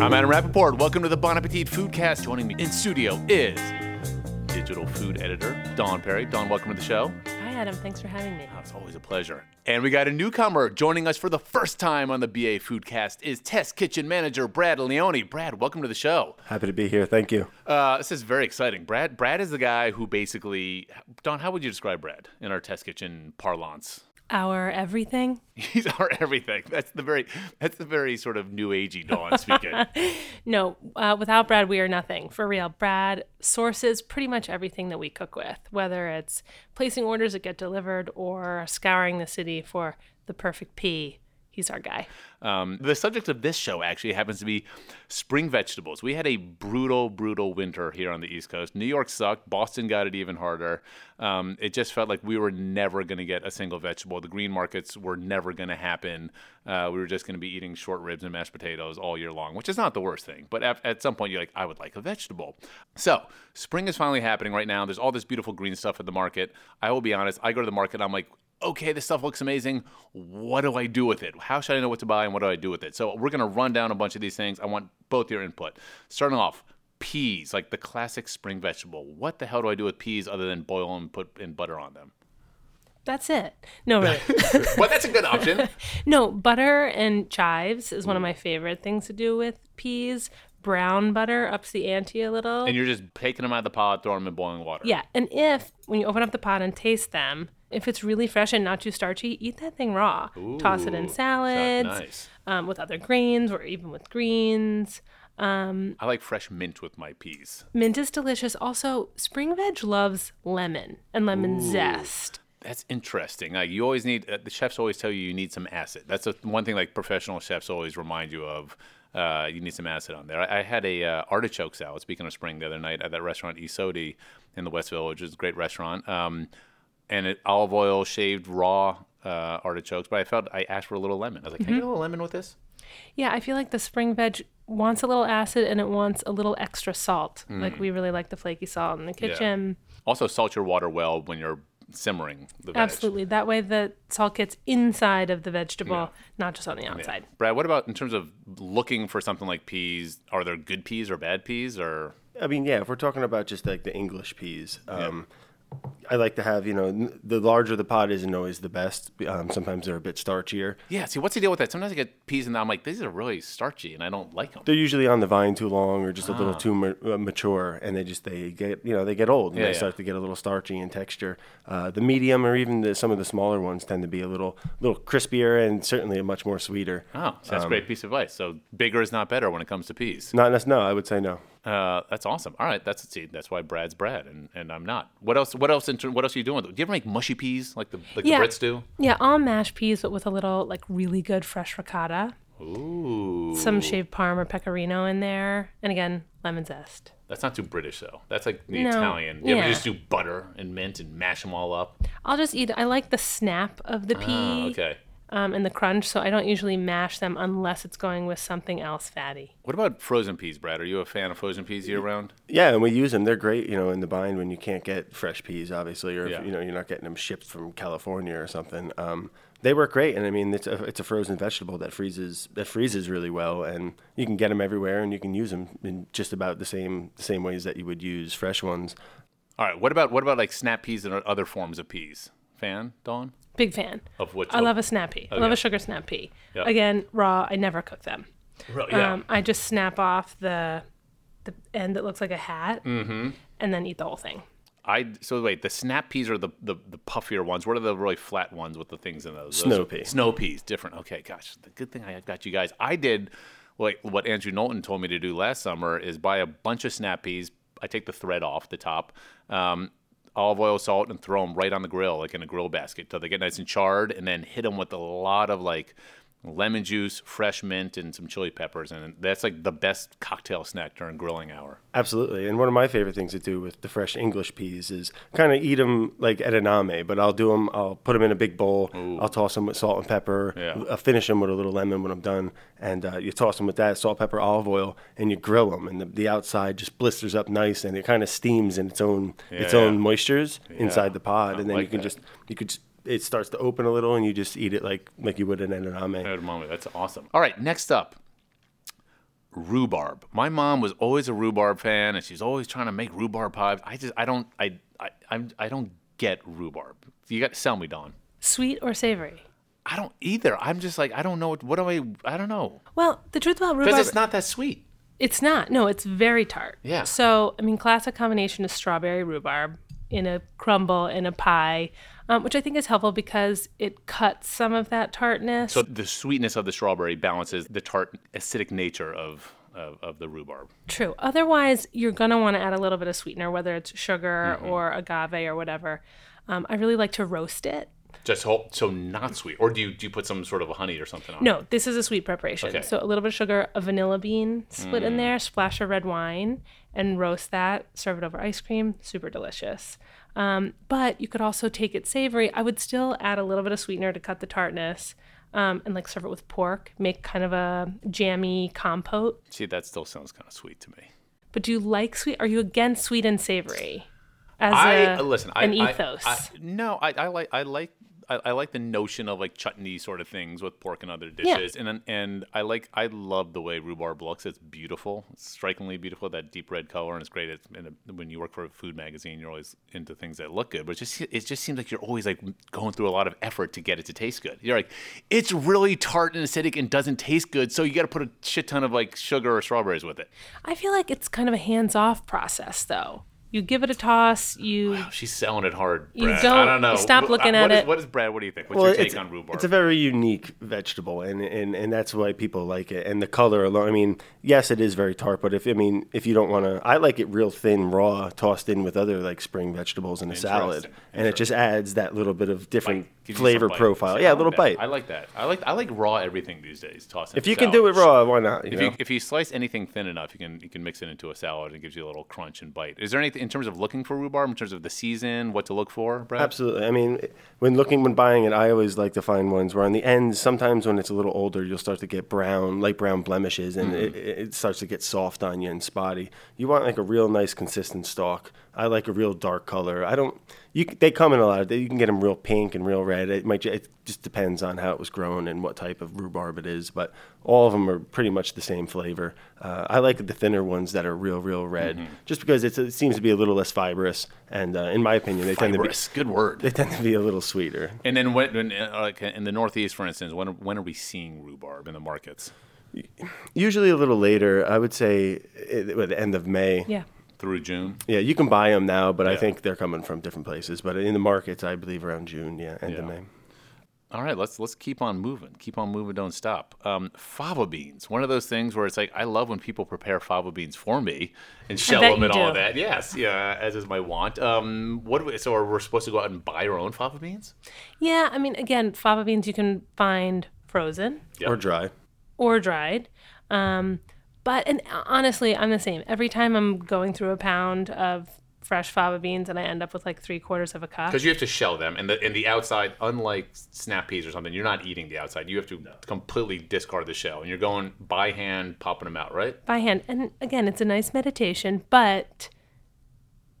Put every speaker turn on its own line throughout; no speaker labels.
I'm Adam Rapoport. Welcome to the Bon Appetit Foodcast. Joining me in studio is digital food editor Dawn Perry. Dawn, welcome to the show.
Hi, Adam. Thanks for having me.
Oh, it's always a pleasure. And we got a newcomer joining us for the first time on the BA Foodcast is Test Kitchen Manager Brad Leone. Brad, welcome to the show.
Happy to be here. Thank you.
Uh, this is very exciting. Brad, Brad is the guy who basically, Dawn, how would you describe Brad in our Test Kitchen parlance?
Our everything?
He's our everything. That's the very, that's the very sort of new agey Dawn speaking.
No, uh, without Brad, we are nothing. For real. Brad sources pretty much everything that we cook with, whether it's placing orders that get delivered or scouring the city for the perfect pea. He's our guy.
Um, the subject of this show actually happens to be spring vegetables. We had a brutal, brutal winter here on the East Coast. New York sucked. Boston got it even harder. Um, it just felt like we were never going to get a single vegetable. The green markets were never going to happen. Uh, we were just going to be eating short ribs and mashed potatoes all year long, which is not the worst thing. But at, at some point, you're like, I would like a vegetable. So spring is finally happening right now. There's all this beautiful green stuff at the market. I will be honest. I go to the market. I'm like, okay, this stuff looks amazing. What do I do with it? How should I know what to buy and what do I do with it? So we're going to run down a bunch of these things. I want both your input. Starting off, peas, like the classic spring vegetable. What the hell do I do with peas other than boil them and put in butter on them?
That's it. No, really.
well, that's a good option.
no, butter and chives is one of my favorite things to do with peas. Brown butter ups the ante a little.
And you're just taking them out of the pot, throwing them in boiling water.
Yeah, and if when you open up the pot and taste them, if it's really fresh and not too starchy, eat that thing raw. Toss it in salads,
nice.
um, with other grains or even with greens. Um,
I like fresh mint with my peas.
mint is delicious. Also, spring veg loves lemon and lemon zest.
That's interesting. Like you always need uh, the chefs always tell you you need some acid. That's a, one thing like professional chefs always remind you of. Uh, you need some acid on there. I, I had a uh, artichoke salad. Speaking of spring, the other night at that restaurant I Sodi in the West Village, which is a great restaurant. Um, and it, olive oil, shaved raw uh, artichokes. But I felt I asked for a little lemon. I was like, "Can I get a little lemon with this?"
Yeah, I feel like the spring veg wants a little acid and it wants a little extra salt. Like we really like the flaky salt in the kitchen.
Also, salt your water well when you're simmering the veg.
Absolutely. That way the salt gets inside of the vegetable, not just on the outside.
Brad, what about in terms of looking for something like peas? Are there good peas or bad peas? Or
I mean, yeah, if we're talking about just like the English peas, um, I like to have, you know, the larger the pot isn't always the best. Um, sometimes they're a bit starchier.
yeah, see, what's the deal with that? Sometimes I get peas and I'm like, these are really starchy, and I don't like them.
They're usually on the vine too long or just a
Ah.
little too ma- uh, mature, and they just they get you know they get old and
Yeah,
they
yeah.
start to get a little starchy in texture. Uh, the medium or even the, some of the smaller ones tend to be a little little crispier and certainly a much more sweeter.
Oh, so that's a great piece of advice. So bigger is not better when it comes to peas.
Not no, I would say no.
Uh, that's awesome. All right, that's see, that's why Brad's Brad and, and I'm not. What else? What else? In what else are you doing? Do you ever make mushy peas like the like
Yeah.
the Brits do?
Yeah, all mashed peas, but with a little like really good fresh ricotta,
Ooh,
some shaved parm or pecorino in there, and again, lemon zest.
that's not too British though. That's like the
No,
Italian. You ever
yeah.
just do butter and mint and mash them all up?
I'll just eat. I like the snap of the pea
Ah, okay.
Um, and the crunch, so I don't usually mash them unless it's going with something else fatty.
What about frozen peas, Brad? Are you a fan of frozen peas year round?
Yeah, and we use them. They're great, you know, in the bind when you can't get fresh peas, obviously, or
Yeah.
if, you know you're not getting them shipped from California or something. Um, they work great, and I mean it's a it's a frozen vegetable that freezes that freezes really well, and you can get them everywhere, and you can use them in just about the same the same ways that you would use fresh ones.
All right. What about what about like snap peas and other forms of peas? Fan, Dawn?
Big fan.
Of which?
I love a snap pea. I love
Okay.
a sugar snap pea.
Yeah.
Again, raw. I never cook them.
Really? Yeah.
Um, I just snap off the the end that looks like a hat,
Mm-hmm.
and then eat the whole thing.
I so wait. The snap peas are the, the the puffier ones. What are the really flat ones with the things in those? Those
Snow
are-
pea.
Snow peas, different. Okay, gosh. The good thing I got you guys. I did like what Andrew Knowlton told me to do last summer is buy a bunch of snap peas. I take the thread off the top. Um, olive oil, salt, and throw them right on the grill, like in a grill basket, till they get nice and charred, and then hit them with a lot of like lemon juice, fresh mint, and some chili peppers, and that's like the best cocktail snack during grilling hour.
Absolutely. And one of my favorite things to do with the fresh English peas is kind of eat them like edamame, but I'll do them, I'll put them in a big bowl. I'll toss them with salt and pepper.
Yeah.
I'll finish them with a little lemon when I'm done. And uh, you toss them with that salt, pepper, olive oil, and you grill them. And the, the outside just blisters up nice and it kind of steams in its own its
Yeah.
own moistures
Yeah.
inside the pod.
I
and then you can
that.
just, you could just, it starts to open a little and you just eat it like like you would an edamame.
At a moment, that's awesome. All right, next up, rhubarb. My mom was always a rhubarb fan, and she's always trying to make rhubarb pies. I just, I don't, I, I, I'm, I don't get rhubarb. You got to sell me, Dawn.
Sweet or savory?
I don't either. I'm just like, I don't know what, what do I, I don't know.
Well, the truth about rhubarb Because
it's not that sweet.
it's not. No, it's very tart.
Yeah.
So, I mean, classic combination is strawberry rhubarb in a crumble in a pie, um, which I think is helpful because it cuts some of that tartness.
So the sweetness of the strawberry balances the tart, acidic nature of, of, of the rhubarb.
True. Otherwise, you're going to want to add a little bit of sweetener, whether it's sugar
Mm-hmm.
or agave or whatever. Um, I really like to roast it.
Just whole, so not sweet, or do you do you put some sort of a honey or something on? it?
No, this is a sweet preparation.
Okay.
So a little bit of sugar, a vanilla bean split in there, splash of red wine, and roast that. Serve it over ice cream. Super delicious. Um, but you could also take it savory. I would still add a little bit of sweetener to cut the tartness, um, and like serve it with pork. Make kind of a jammy compote.
See, that still sounds kind of sweet to me.
But do you like sweet? Are you against sweet and savory? As
I
a,
listen. I,
an
I-
ethos.
I, no, I, I like I like I, I like the notion of like chutney sort of things with pork and other dishes, and and I like I love the way rhubarb looks. It's beautiful, it's strikingly beautiful. That deep red color, and it's great. It's, and uh, when you work for a food magazine, you're always into things that look good, but it just it just seems like you're always like going through a lot of effort to get it to taste good. You're like, it's really tart and acidic and doesn't taste good, so you got to put a shit ton of like sugar or strawberries with it.
I feel like it's kind of a hands-off process, though. You give it a toss. You
She's selling it hard.
You
Brad. I
don't- I
don't know.
stop looking uh,
what
at
is-
it.
What is Brad? What do you think? What's
Well,
your take on rhubarb?
it's a very unique vegetable, and, and and that's why people like it. And the color alone. I mean, yes, it is very tart, but if I mean, if you don't want to, I like it real thin, raw, tossed in with other like spring vegetables in a salad, and it just adds that little bit of different
Gives you some
flavor profile. Yeah, a little bite.
I like that. I like I like raw everything these days. Toss
if you can do it raw, why not? You
If
know?
you, if you slice anything thin enough, you can you can mix it into a salad and it gives you a little crunch and bite. Is there anything in terms of looking for rhubarb, in terms of the season, what to look for, Brad?
Absolutely. I mean, when looking when buying it, I always like to find ones where on the ends, sometimes when it's a little older, you'll start to get brown, light brown blemishes, and mm-hmm. it, it starts to get soft on you and spotty. You want like a real nice, consistent stalk. I like a real dark color. I don't. You they come in a lot. Of, you can get them real pink and real red. It might. It just depends on how it was grown and what type of rhubarb it is. But all of them are pretty much the same flavor. Uh, I like the thinner ones that are real, real red, just because it's, it seems to be a little less fibrous. And uh, in my opinion, they tend to be
Good word.
they tend to be a little sweeter.
And then when, when uh, like in the Northeast, for instance, when when are we seeing rhubarb in the markets?
Usually a little later, I would say at the end of May.
yeah.
Through June.
Yeah, you can buy them now, but I think they're coming from different places. But in the markets, I believe around June, yeah, end of May.
All right, let's let's keep on moving. Keep on moving, don't stop. Um, fava beans, one of those things where it's like I love when people prepare fava beans for me and shell them
you
and all
do.
that. Yes, yeah, as is my want. Um, what do we, so are we supposed to go out and buy our own fava beans?
Yeah. I mean, again, fava beans you can find frozen
Yep.
Or dry.
or dried. Um, but and uh, honestly, I'm the same. Every time I'm going through a pound of fresh fava beans, and I end up with like three quarters of a cup.
Because you have to shell them, and the and the outside, unlike snap peas or something, you're not eating the outside. You have to completely discard the shell, and you're going by hand, popping them out, right?
by hand. And again, it's a nice meditation, but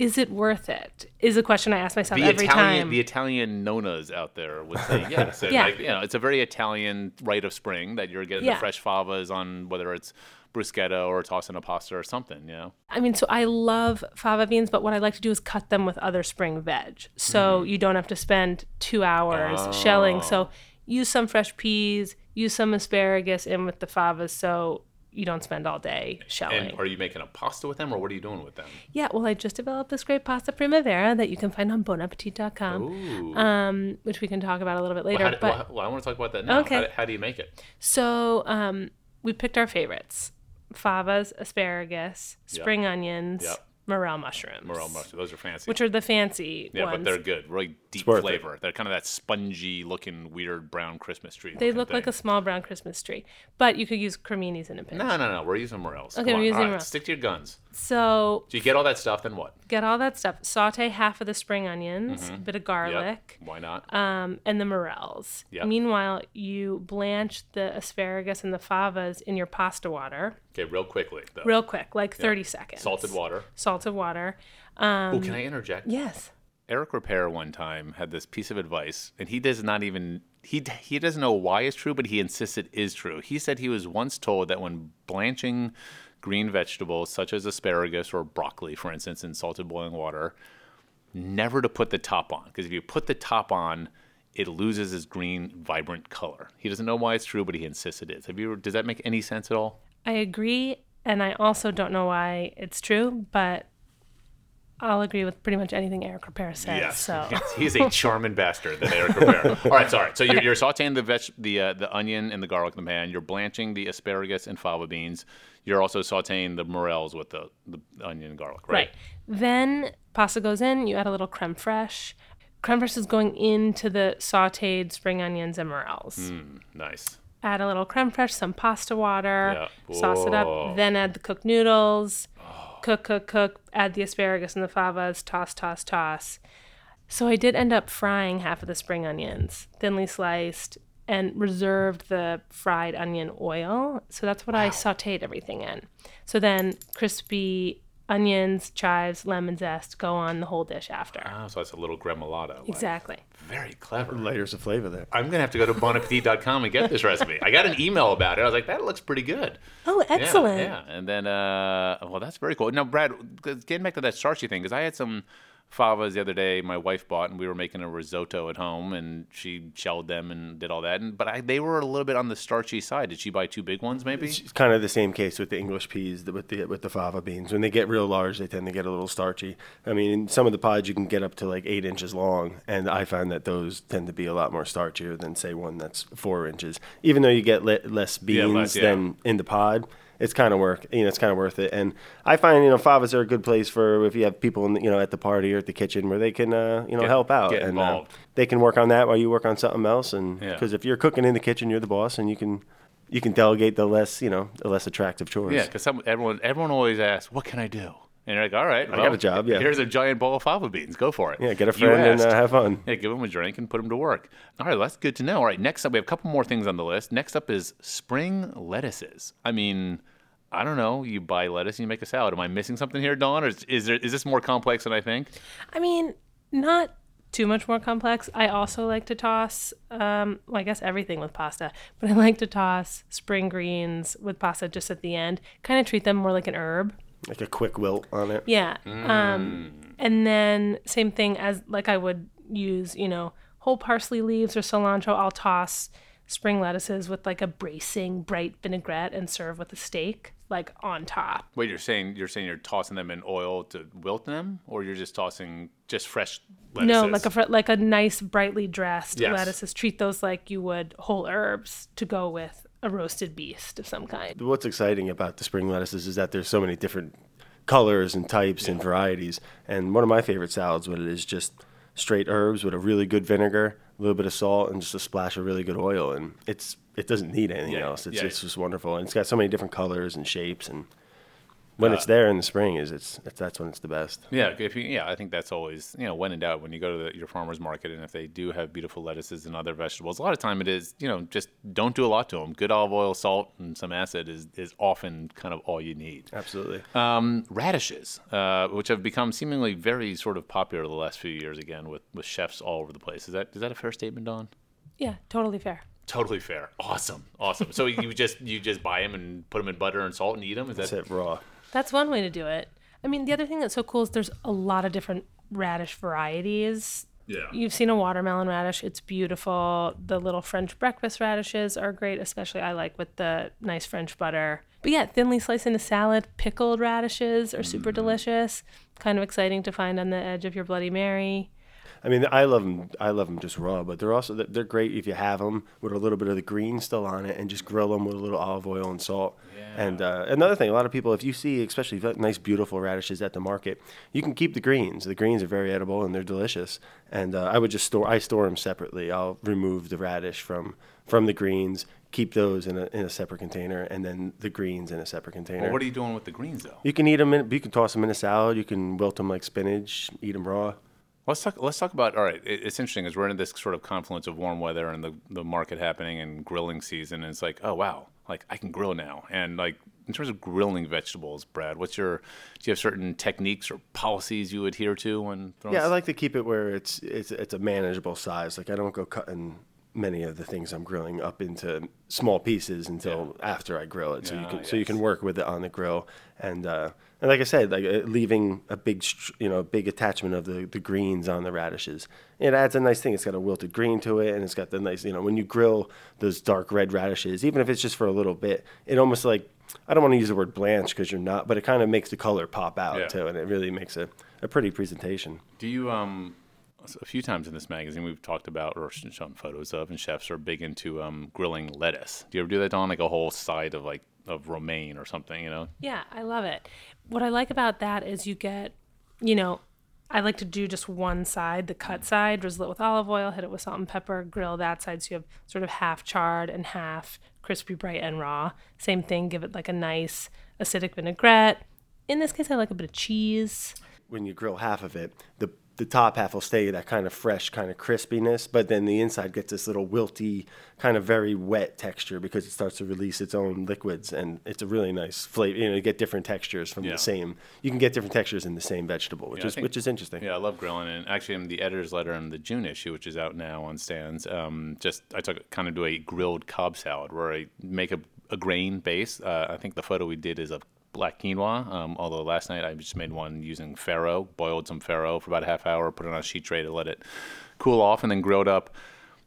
is it worth it? Is a question I ask myself
The
every
Italian,
time.
the Italian nonas out there would say yes.
Yeah.
like, you know, it's a very Italian rite of spring that you're getting
Yeah.
the fresh favas on whether it's bruschetta or tossing a pasta or something. You know,
I mean, so I love fava beans, but what I like to do is cut them with other spring veg. So
Mm-hmm.
you don't have to spend two hours shelling.
Oh.
So use some fresh peas, use some asparagus in with the favas so you don't spend all day shelling.
and are you making a pasta with them, or what are you doing with them?
Yeah, well, I just developed this great pasta primavera that you can find on bonappetit.com, um, which we can talk about a little bit later.
well, do,
but
well, I want to talk about that now.
Okay.
How, do- how do you make it?
so um, we picked our favorites: favas, asparagus, spring onions,
Yep.
morel mushrooms.
Morel mushrooms. Those are fancy.
which are the fancy ones.
yeah,
ones.
but they're good. Really deep
worth it.
flavor. They're kind of that spongy looking, weird brown Christmas tree.
they
looking
look like a small brown Christmas tree, but you could use creminis in a pinch.
No, no, no. We're using morels.
Okay,
Come
we're
on.
using
All right,
morels.
Stick to your guns.
So
So you get all that stuff, then what?
get all that stuff. Saute half of the spring onions, a bit of garlic,
Yep. Why not?
um, and the morels.
Yep.
Meanwhile, you blanch the asparagus and the favas in your pasta water
Okay, real quickly though.
real quick, like 30 seconds.
Salted water.
Salted water.
oh, can I interject?
Yes.
Eric Ripert one time had this piece of advice, and he does not even he he doesn't know why it's true, but he insists it is true. He said he was once told that when blanching green vegetables such as asparagus or broccoli, for instance, in salted boiling water, never to put the top on because if you put the top on, it loses its green, vibrant color. He doesn't know why it's true, but he insists it is. Have you? Does that make any sense at all?
I agree, and I also don't know why it's true, but I'll agree with pretty much anything Eric Ripert says. So
Yes, he's a charming bastard, that Eric Rivera. All right, sorry. So you're, you're sautéing the veg, the uh, the onion and the garlic in the pan. You're blanching the asparagus and fava beans. You're also sautéing the morels with the, the onion and garlic, right?
right. Then pasta goes in. You add a little creme fraiche. Creme fraiche is going into the sautéed spring onions and morels.
Mm, nice.
Add a little creme fraiche, some pasta water,
Yeah.
sauce it up. Then add the cooked noodles. Cook, cook, cook. Add the asparagus and the favas. Toss, toss, toss. So I did end up frying half of the spring onions, thinly sliced, and reserved the fried onion oil. So that's what I sauteed everything in. So then crispy onions, chives, lemon zest go on the whole dish after.
Oh, so that's a little gremolata.
Exactly.
Very clever.
Layers of flavor there.
I'm gonna have to go to bonappetit.com and get this recipe. I got an email about it. I was like, that looks pretty good.
Oh,
Yeah,
excellent.
Yeah, and then uh, well, that's very cool. Now, Brad, getting back to that starchy thing, because I had some favas the other day. My wife bought, and we were making a risotto at home, and she shelled them and did all that. And but I, they were a little bit on the starchy side. Did she buy two big ones, maybe?
It's kind of the same case with the English peas, with the with the fava beans. When they get real large, they tend to get a little starchy. I mean, in some of the pods you can get up to like eight inches long, and I find that those tend to be a lot more starchier than say one that's four inches. Even though you get le- less beans
Yeah, less, yeah.
than in the pod. It's kind of work, you know. It's kind of worth it, and I find you know favas are a good place for if you have people in the, you know at the party or at the kitchen where they can uh, you know
Get-
help out
get
and uh,
involved.
they can work on that while you work on something else, and
Yeah.
because if you're cooking in the kitchen, you're the boss, and you can you can delegate the less you know the less attractive chores.
Yeah, because everyone everyone always asks, "What can I do?" And you're like, "All right,
I got a job, yeah.
Here's a giant bowl of fava beans. Go for it."
Yeah, get a friend and uh, have fun.
Yeah, give them a drink and put them to work. All right, well, that's good to know. All right, next up, we have a couple more things on the list. Next up is spring lettuces. I mean, I don't know. You buy lettuce and you make a salad. Am I missing something here, Dawn, or is, is there is this more complex than I think?
I mean, not too much more complex. I also like to toss, um, well, I guess everything with pasta, but I like to toss spring greens with pasta just at the end. Kind of treat them more like an herb.
Like a quick wilt on it.
Yeah. Um, and then same thing as like I would use, you know, whole parsley leaves or cilantro. I'll toss spring lettuces with like a bracing bright vinaigrette and serve with a steak like on top.
Wait, you're saying you're saying you're tossing them in oil to wilt them, or you're just tossing just fresh lettuces?
No, like a fr- like a nice brightly dressed
Yes.
lettuces. Treat those like you would whole herbs to go with a roasted beast of some kind.
What's exciting about the spring lettuces is that there's so many different colors and types and varieties. And one of my favorite salads, what it is, just straight herbs with a really good vinegar, a little bit of salt, and just a splash of really good oil. And it's it doesn't need anything
Yeah,
else. It's
yeah.
it's just wonderful, and it's got so many different colors and shapes. And when
Uh,
it's there in the spring, is it's, it's that's when it's the best.
Yeah, if you, yeah, I think that's always you know when in doubt when you go to the, your farmer's market and if they do have beautiful lettuces and other vegetables, a lot of time it is you know just don't do a lot to them. Good olive oil, salt, and some acid is is often kind of all you need.
Absolutely.
Um, radishes, uh, which have become seemingly very sort of popular the last few years again with, with chefs all over the place. Is that is that a fair statement, Dawn?
Yeah, totally fair.
Totally fair. Awesome, awesome. So you just you just buy them and put them in butter and salt and eat them. Is that
That's it raw.
That's one way to do it. I mean, the other thing that's so cool is there's a lot of different radish varieties.
Yeah.
You've seen a watermelon radish. It's beautiful. The little French breakfast radishes are great, especially I like with the nice French butter. But yeah, thinly sliced into salad, pickled radishes are super mm-hmm. delicious. Kind of exciting to find on the edge of your Bloody Mary.
I mean, I love them. I love them just raw, but they're also they're great if you have them with a little bit of the green still on it, and just grill them with a little olive oil and salt. Yeah. And uh, another thing, a lot of people, if you see, especially if you have nice, beautiful radishes at the market, you can keep the greens. The greens are very edible and they're delicious. And uh, I would just store. I store them separately. I'll remove the radish from from the greens, keep those in a in a separate container, and then the greens in a separate container.
Well, what are you doing with the greens though?
you can eat them. In, you can toss them in a salad. You can wilt them like spinach. Eat them raw.
Let's talk. Let's talk about. All right, it, it's interesting as we're in this sort of confluence of warm weather and the the market happening and grilling season. And it's like, oh wow, like I can grill now. And like in terms of grilling vegetables, Brad, what's your? Do you have certain techniques or policies you adhere to when? Throwing
Yeah, I like to keep it where it's it's it's a manageable size. Like I don't go cutting many of the things I'm grilling up into small pieces until after I grill it. So you
Yeah,
can so you can work with it on the grill and uh, and like I said, like uh, leaving a big you know big attachment of the the greens on the radishes. It adds a nice thing. It's got a wilted green to it, and it's got the nice you know when you grill those dark red radishes, even if it's just for a little bit, it almost like I don't want to use the word blanch because you're not, but it kind of makes the color pop out
Yeah.
too, and it really makes a, a pretty presentation.
Do you um a few times in this magazine we've talked about or shown photos of, and chefs are big into um, grilling lettuce. Do you ever do that on like a whole side of like of romaine or something? You know,
Yeah, I love it. What I like about that is you get, you know, I like to do just one side, the cut side, drizzle it with olive oil, hit it with salt and pepper, grill that side so you have sort of half charred and half crispy, bright, and raw. Same thing, give it like a nice acidic vinaigrette. In this case, I like a bit of cheese.
when you grill half of it, the the top half will stay that kind of fresh kind of crispiness, but then the inside gets this little wilty, kind of very wet texture because it starts to release its own liquids, and it's a really nice flavor. You know, you get different textures from
Yeah.
the same. You can get different textures in the same vegetable, which
Yeah,
is
think-
which is interesting.
Yeah, I love grilling, and actually, in the editor's letter in the June issue, which is out now on stands, um, just I took kind of do a grilled Cobb salad where I make a, a grain base. Uh, I think the photo we did is of black quinoa. Um, although last night I just made one using farro, boiled some farro for about a half hour, put it on a sheet tray to let it cool off, and then grilled up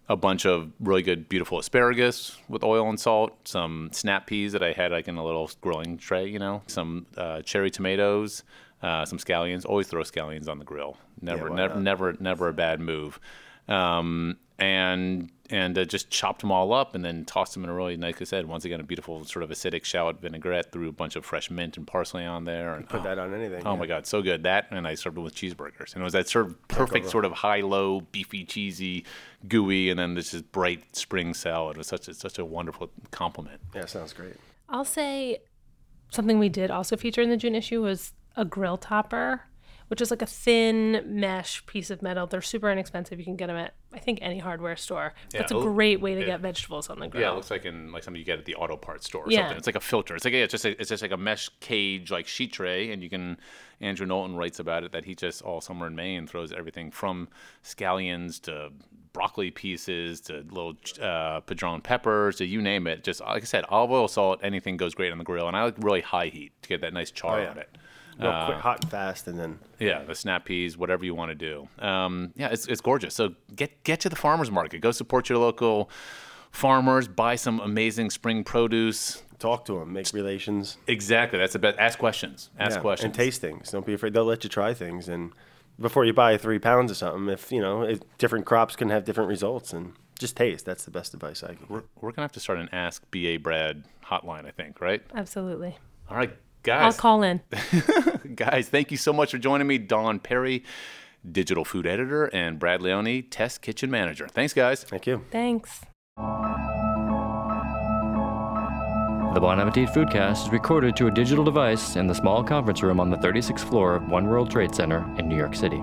a bunch of really good, beautiful asparagus with oil and salt, some snap peas that I had like in a little grilling tray, you know, some uh, cherry tomatoes, uh, some scallions. Always throw scallions on the grill. Never,
why
never,
not?
never, never a bad move. Um, and and uh, just chopped them all up and then tossed them in a really, like I said, once again, a beautiful sort of acidic shallot vinaigrette. Threw a bunch of fresh mint and parsley on there, and
Put that on anything.
Oh
yeah.
my god, so good that, and I served it with cheeseburgers, and it was that sort of perfect, sort of high-low, beefy, cheesy, gooey, and then this just bright spring salad. It was such a such a wonderful complement.
Yeah, sounds great.
I'll say something we did also feature in the June issue was a grill topper, which is like a thin mesh piece of metal. They're super inexpensive. You can get them at I think any hardware store. That's a great way to
yeah.
get vegetables on the grill.
Yeah, it looks like in like something you get at the auto parts store or
Yeah.
something. It's like a filter. It's like yeah, it's just a, it's just like a mesh cage like sheet tray, and you can. Andrew Knowlton writes about it that he just all summer in Maine throws everything from scallions to broccoli pieces to little uh, padron peppers to you name it. Just like I said, olive oil, salt, anything goes great on the grill, and I like really high heat to get that nice char
Oh, yeah.
on it.
Real
Uh,
quick, hot and fast, and then
Yeah, the snap peas, whatever you want to do. Um, yeah, it's, it's gorgeous. So get get to the farmers market. Go support your local farmers. Buy some amazing spring produce.
talk to them, make relations.
Exactly. That's the best. Ask questions. Ask
Yeah,
questions.
and taste things. Don't be afraid. They'll let you try things, and before you buy three pounds of something, if you know, if different crops can have different results, and just taste. That's the best advice I can.
We're, we're gonna have to start an Ask BA Brad hotline. I think. Right.
Absolutely.
All right,
I'll call in.
guys, thank you so much for joining me, Dawn Perry, digital food editor, and Brad Leone, test kitchen manager. Thanks, guys.
Thank you.
Thanks.
The Bon Appetit Foodcast is recorded to a digital device in the small conference room on the 36th floor of One World Trade Center in New York City.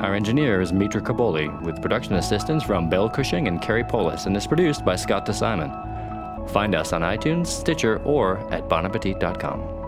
Our engineer is Mitra Kaboli, with production assistance from Bill Cushing and Kerry Polis, and is produced by Scott DeSimon. Find us on iTunes, Stitcher, or at bonappetit.com.